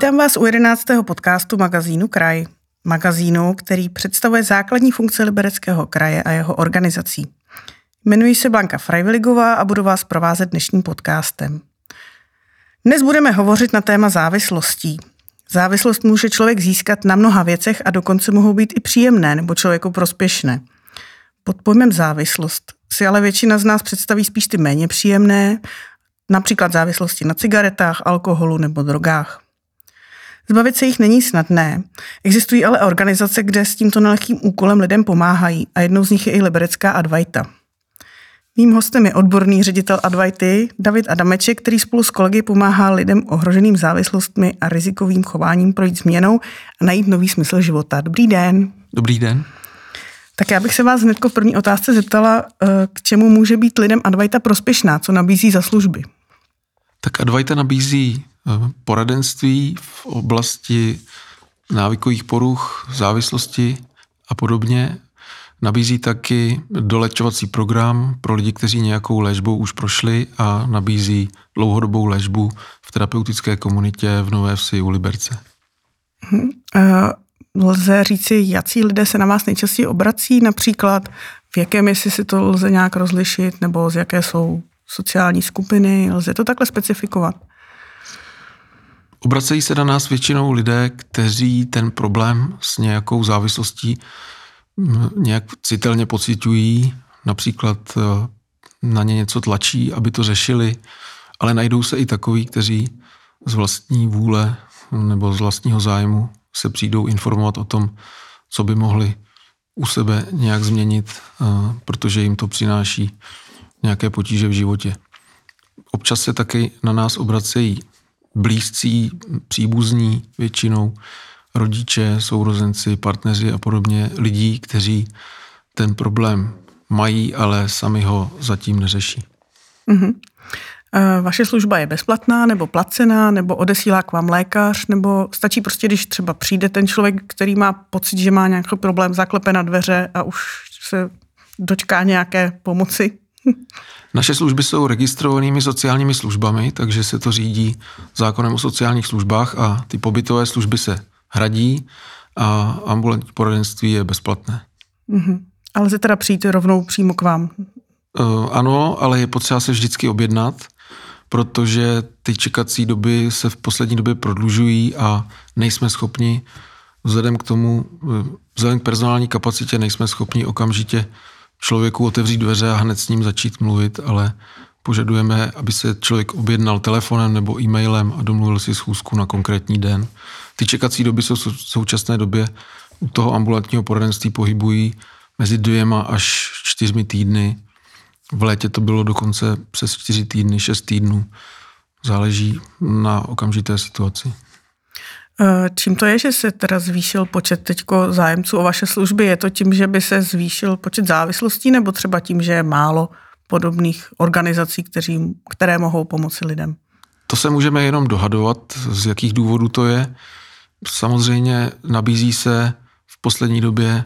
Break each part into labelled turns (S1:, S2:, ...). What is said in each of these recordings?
S1: Vítám vás u 11. podcastu magazínu Kraj. Magazínu, který představuje základní funkce Libereckého kraje a jeho organizací. Jmenuji se Blanka Frajviligová a budu vás provázet dnešním podcastem. Dnes budeme hovořit na téma závislostí. Závislost může člověk získat na mnoha věcech a dokonce mohou být i příjemné nebo člověku prospěšné. Pod pojmem závislost si ale většina z nás představí spíš ty méně příjemné, například závislosti na cigaretách, alkoholu nebo drogách. Zbavit se jich není snadné. Existují ale organizace, kde s tímto nelehkým úkolem lidem pomáhají a jednou z nich je i liberecká Advaita. Mým hostem je odborný ředitel Advaity David Adameček, který spolu s kolegy pomáhá lidem ohroženým závislostmi a rizikovým chováním projít změnou a najít nový smysl života. Dobrý den.
S2: Dobrý den.
S1: Tak já bych se vás hned v první otázce zeptala, eh, k čemu může být lidem Advaita prospěšná, co nabízí za služby?
S2: Tak Advaita nabízí poradenství v oblasti návykových poruch, závislosti a podobně. Nabízí taky dolečovací program pro lidi, kteří nějakou léčbou už prošli a nabízí dlouhodobou léčbu v terapeutické komunitě v Nové Vsi u Liberce.
S1: Hmm. Lze říci, jaký lidé se na vás nejčastěji obrací, například v jakém jestli si to lze nějak rozlišit, nebo z jaké jsou sociální skupiny, lze to takhle specifikovat?
S2: Obracejí se na nás většinou lidé, kteří ten problém s nějakou závislostí nějak citelně pocitují, například eh, na ně něco tlačí, aby to řešili, ale najdou se i takoví, kteří z vlastní vůle nebo z vlastního zájmu se přijdou informovat o tom, co by mohli u sebe nějak změnit, eh, protože jim to přináší nějaké potíže v životě. Občas se taky na nás obracejí blízcí, příbuzní většinou, rodiče, sourozenci, partneři a podobně, lidí, kteří ten problém mají, ale sami ho zatím neřeší.
S1: Mm-hmm. Vaše služba je bezplatná nebo placená, nebo odesílá k vám lékař, nebo stačí prostě, když třeba přijde ten člověk, který má pocit, že má nějaký problém, zaklepe na dveře a už se dočká nějaké pomoci?
S2: Naše služby jsou registrovanými sociálními službami, takže se to řídí zákonem o sociálních službách a ty pobytové služby se hradí a ambulantní poradenství je bezplatné.
S1: Mm-hmm. Ale lze teda přijít rovnou přímo k vám?
S2: Uh, ano, ale je potřeba se vždycky objednat, protože ty čekací doby se v poslední době prodlužují a nejsme schopni vzhledem k tomu, eh, vzhledem k personální kapacitě nejsme schopni okamžitě člověku otevřít dveře a hned s ním začít mluvit, ale požadujeme, aby se člověk objednal telefonem nebo e-mailem a domluvil si schůzku na konkrétní den. Ty čekací doby jsou v současné době u toho ambulantního poradenství pohybují mezi dvěma až čtyřmi týdny. V létě to bylo dokonce přes čtyři týdny, šest týdnů. Záleží na okamžité situaci.
S1: Eh, čím to je, že se teda zvýšil počet teďko zájemců o vaše služby? Je to tím, že by se zvýšil počet závislostí nebo třeba tím, že je málo podobných organizací, kteří, které mohou pomoci lidem?
S2: To se můžeme jenom dohadovat, z jakých důvodů to je. Samozřejmě nabízí se v poslední době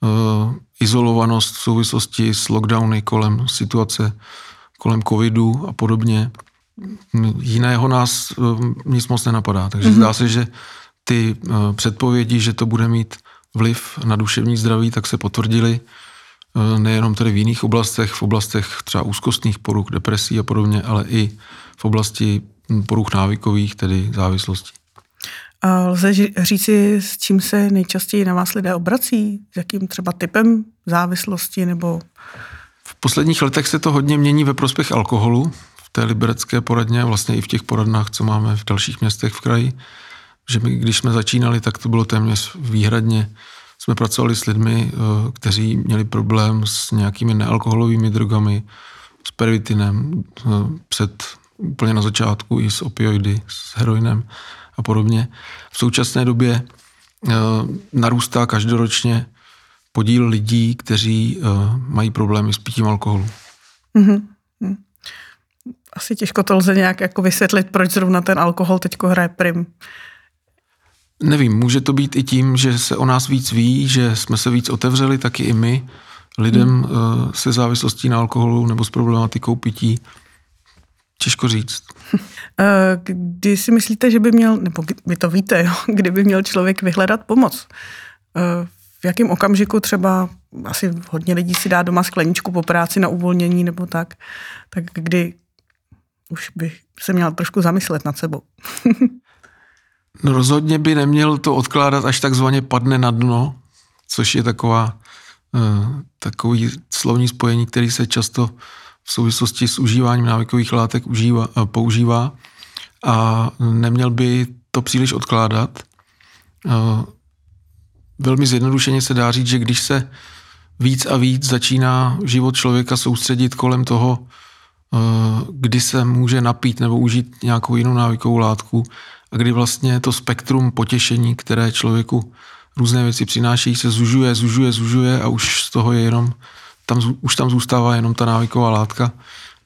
S2: uh, izolovanost v souvislosti s lockdowny kolem situace, kolem covidu a podobně. Jiného nás uh, nic moc nenapadá. Takže mm-hmm. zdá se, že ty uh, předpovědi, že to bude mít vliv na duševní zdraví, tak se potvrdily nejenom tedy v jiných oblastech, v oblastech třeba úzkostných poruch, depresí a podobně, ale i v oblasti poruch návykových, tedy závislostí.
S1: A lze říci, s čím se nejčastěji na vás lidé obrací? S jakým třeba typem závislosti nebo...
S2: V posledních letech se to hodně mění ve prospěch alkoholu té liberecké poradně, vlastně i v těch poradnách, co máme v dalších městech v kraji. Že my, když jsme začínali, tak to bylo téměř výhradně, jsme pracovali s lidmi, eh, kteří měli problém s nějakými nealkoholovými drogami, s pervitinem, eh, před úplně na začátku i s opioidy, s heroinem a podobně. V současné době uh, narůstá každoročně podíl lidí, kteří mají problémy s pitím alkoholu. Mm-hmm.
S1: Asi těžko to lze nějak jako vysvětlit, proč zrovna ten alkohol teď hraje prim.
S2: Nevím, může to být i tím, že se o nás víc ví, že jsme se víc otevřeli, taky i my, lidem hmm. uh, se závislostí na alkoholu nebo s problematikou pití těžko říct.
S1: Kdy si myslíte, že by měl, nebo vy to víte, jo, kdyby měl člověk vyhledat pomoc? V jakém okamžiku třeba, asi hodně lidí si dá doma skleničku po práci na uvolnění nebo tak, tak kdy už bych se měl trošku zamyslet nad sebou.
S2: no rozhodně by neměl to odkládat, až takzvaně padne na dno, což je taková, uh, takový slovní spojení, který se často v souvislosti s užíváním návykových látek užívá, uh, používá a neměl by to příliš odkládat. Uh, velmi zjednodušeně se dá říct, že když se víc a víc začíná život člověka soustředit kolem toho, Eh, kdy se může napít nebo užít nějakou jinou návykovou látku a kdy vlastně to spektrum potěšení, které člověku různé věci přináší, se zužuje, zužuje, zužuje a už z toho je jenom, tam, už tam zůstává jenom ta návyková látka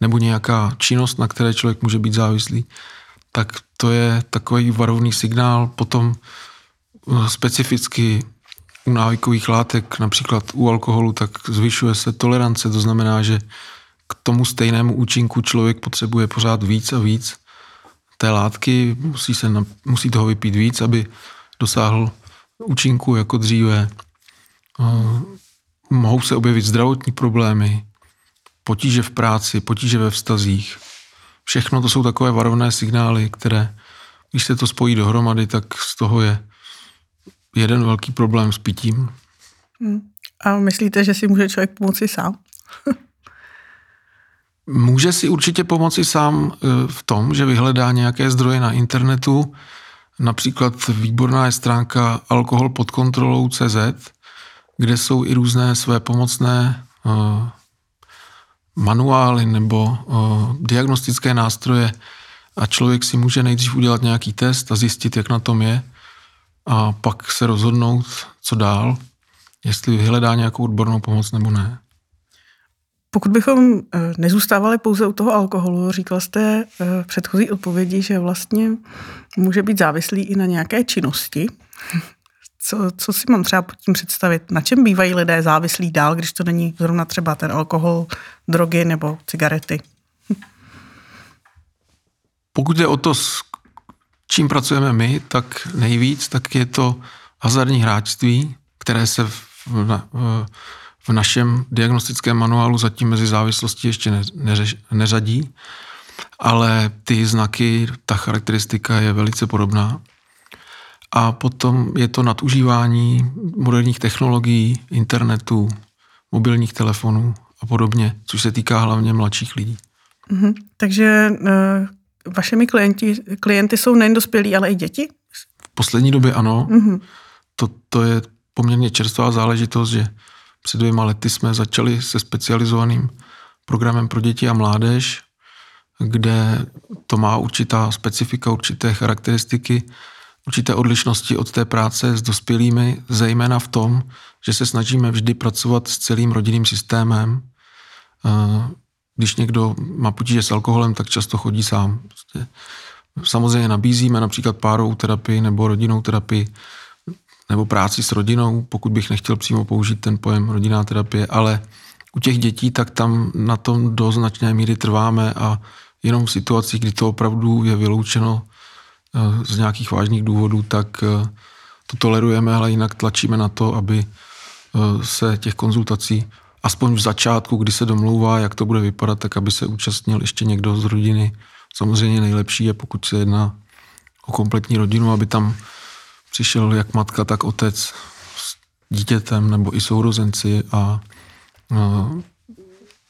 S2: nebo nějaká činnost, na které člověk může být závislý, tak to je takový varovný signál. Potom eh, specificky u návykových látek, například u alkoholu, tak zvyšuje se tolerance, to znamená, že k tomu stejnému účinku člověk potřebuje pořád víc a víc té látky, musí, se, musí toho vypít víc, aby dosáhl účinku jako dříve. Mohou se objevit zdravotní problémy, potíže v práci, potíže ve vztazích. Všechno to jsou takové varovné signály, které, když se to spojí dohromady, tak z toho je jeden velký problém s pitím.
S1: Hmm. A myslíte, že si může člověk pomoci sám?
S2: Může si určitě pomoci sám e, v tom, že vyhledá nějaké zdroje na internetu, například výborná je stránka alkohol pod kontrolou CZ, kde jsou i různé své pomocné e, manuály nebo e, diagnostické nástroje a člověk si může nejdřív udělat nějaký test a zjistit, jak na tom je a pak se rozhodnout, co dál, jestli vyhledá nějakou odbornou pomoc nebo ne.
S1: Pokud bychom eh, nezůstávali pouze u toho alkoholu, říkal jste eh, v předchozí odpovědi, že vlastně může být závislý i na nějaké činnosti. Co, co si mám třeba pod tím představit? Na čem bývají lidé závislí dál, když to není zrovna třeba ten alkohol, drogy nebo cigarety?
S2: Pokud je o to, s čím pracujeme my, tak nejvíc, tak je to hazardní hráčství, které se v, v, v v našem diagnostickém manuálu zatím mezi závislosti ještě ne, neřeš, neřadí, ale ty znaky, ta charakteristika je velice podobná. A potom je to nadužívání moderních technologií, internetu, mobilních telefonů a podobně, což se týká hlavně mladších lidí.
S1: Mm-hmm. Takže uh, vašimi klienti, klienty jsou nejen dospělí, ale i děti?
S2: V poslední době ano. Mm-hmm. To, to je poměrně čerstvá záležitost, že před dvěma lety jsme začali se specializovaným programem pro děti a mládež, kde to má určitá specifika, určité charakteristiky, určité odlišnosti od té práce s dospělými, zejména v tom, že se snažíme vždy pracovat s celým rodinným systémem. Když někdo má potíže s alkoholem, tak často chodí sám. Prostě samozřejmě nabízíme například párovou terapii nebo rodinnou terapii, nebo práci s rodinou, pokud bych nechtěl přímo použít ten pojem rodinná terapie, ale u těch dětí, tak tam na tom do značné míry trváme a jenom v situacích, kdy to opravdu je vyloučeno eh, z nějakých vážných důvodů, tak eh, to tolerujeme, ale jinak tlačíme na to, aby eh, se těch konzultací aspoň v začátku, kdy se domlouvá, jak to bude vypadat, tak aby se účastnil ještě někdo z rodiny. Samozřejmě nejlepší je, pokud se jedná o kompletní rodinu, aby tam přišel jak matka, tak otec s dítětem nebo i sourozenci a, a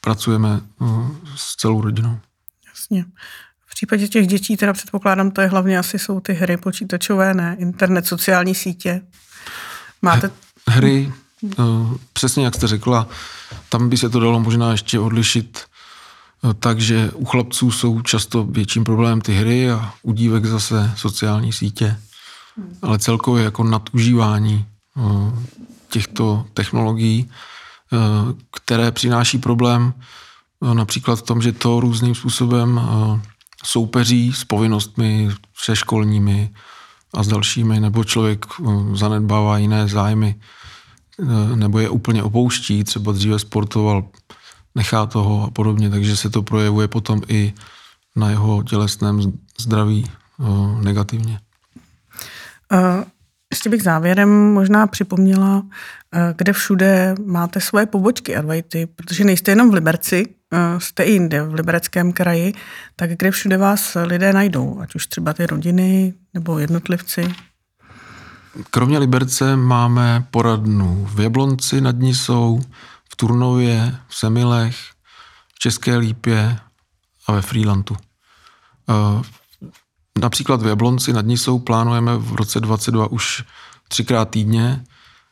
S2: pracujeme a, s celou rodinou.
S1: Jasně. V případě těch dětí teda předpokládám, to je hlavně asi jsou ty hry počítačové, ne? Internet, sociální sítě. Máte...
S2: Hry, přesně jak jste řekla, tam by se to dalo možná ještě odlišit takže u chlapců jsou často větším problémem ty hry a u dívek zase sociální sítě ale celkově jako nadužívání eh, těchto technologií, eh, které přináší problém eh, například v tom, že to různým způsobem soupeří s povinnostmi školními a s dalšími, nebo člověk zanedbává jiné zájmy, nebo je úplně opouští, třeba dříve sportoval, nechá toho a podobně, takže se to projevuje potom i na jeho tělesném zdraví negativně.
S1: Ještě bych závěrem možná připomněla, kde všude máte svoje pobočky Advaity, protože nejste jenom v Liberci, jste i jinde, v Libereckém kraji, tak kde všude vás lidé najdou, ať už třeba ty rodiny nebo jednotlivci?
S2: Kromě Liberce máme poradnu v Jablonci nad Nisou, v Turnově, v Semilech, v České Lípě a ve Freelandu. Například v Jablonci nad Nisou plánujeme v roce 2022 už třikrát týdně.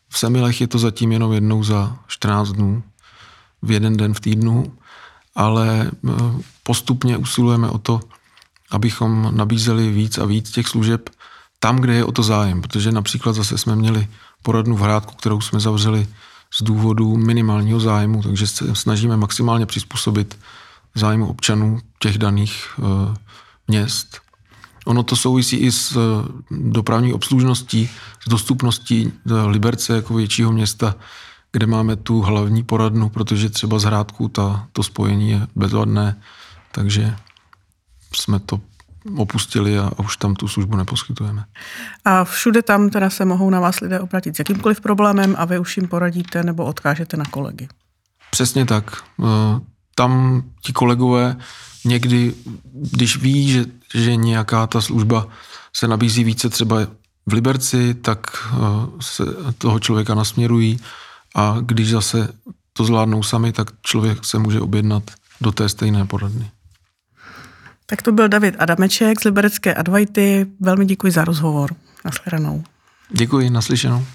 S2: V Semilech je to zatím jenom jednou za 14 dnů, v jeden den v týdnu, ale postupně usilujeme o to, abychom nabízeli víc a víc těch služeb tam, kde je o to zájem, protože například zase jsme měli poradnu v Hrádku, kterou jsme zavřeli z důvodu minimálního zájmu, takže se snažíme maximálně přizpůsobit zájmu občanů těch daných e, měst. Ono to souvisí i s e, dopravní obslužností, s dostupností e, Liberce jako většího města, kde máme tu hlavní poradnu, protože třeba z Hrádku ta, to spojení je bezvadné, takže jsme to opustili a, a už tam tu službu neposkytujeme.
S1: A všude tam teda se mohou na vás lidé obratit s jakýmkoliv problémem a vy už jim poradíte nebo odkážete na kolegy.
S2: Přesně tak. E, tam ti kolegové někdy, když ví, že, že nějaká ta služba se nabízí více třeba v Liberci, tak e, se toho člověka nasměrují a když zase to zvládnou sami, tak člověk se může objednat do té stejné poradny.
S1: Tak to byl David Adameček z Liberecké Advajty. Velmi děkuji za rozhovor. Naschledanou.
S2: Děkuji, naslyšenou.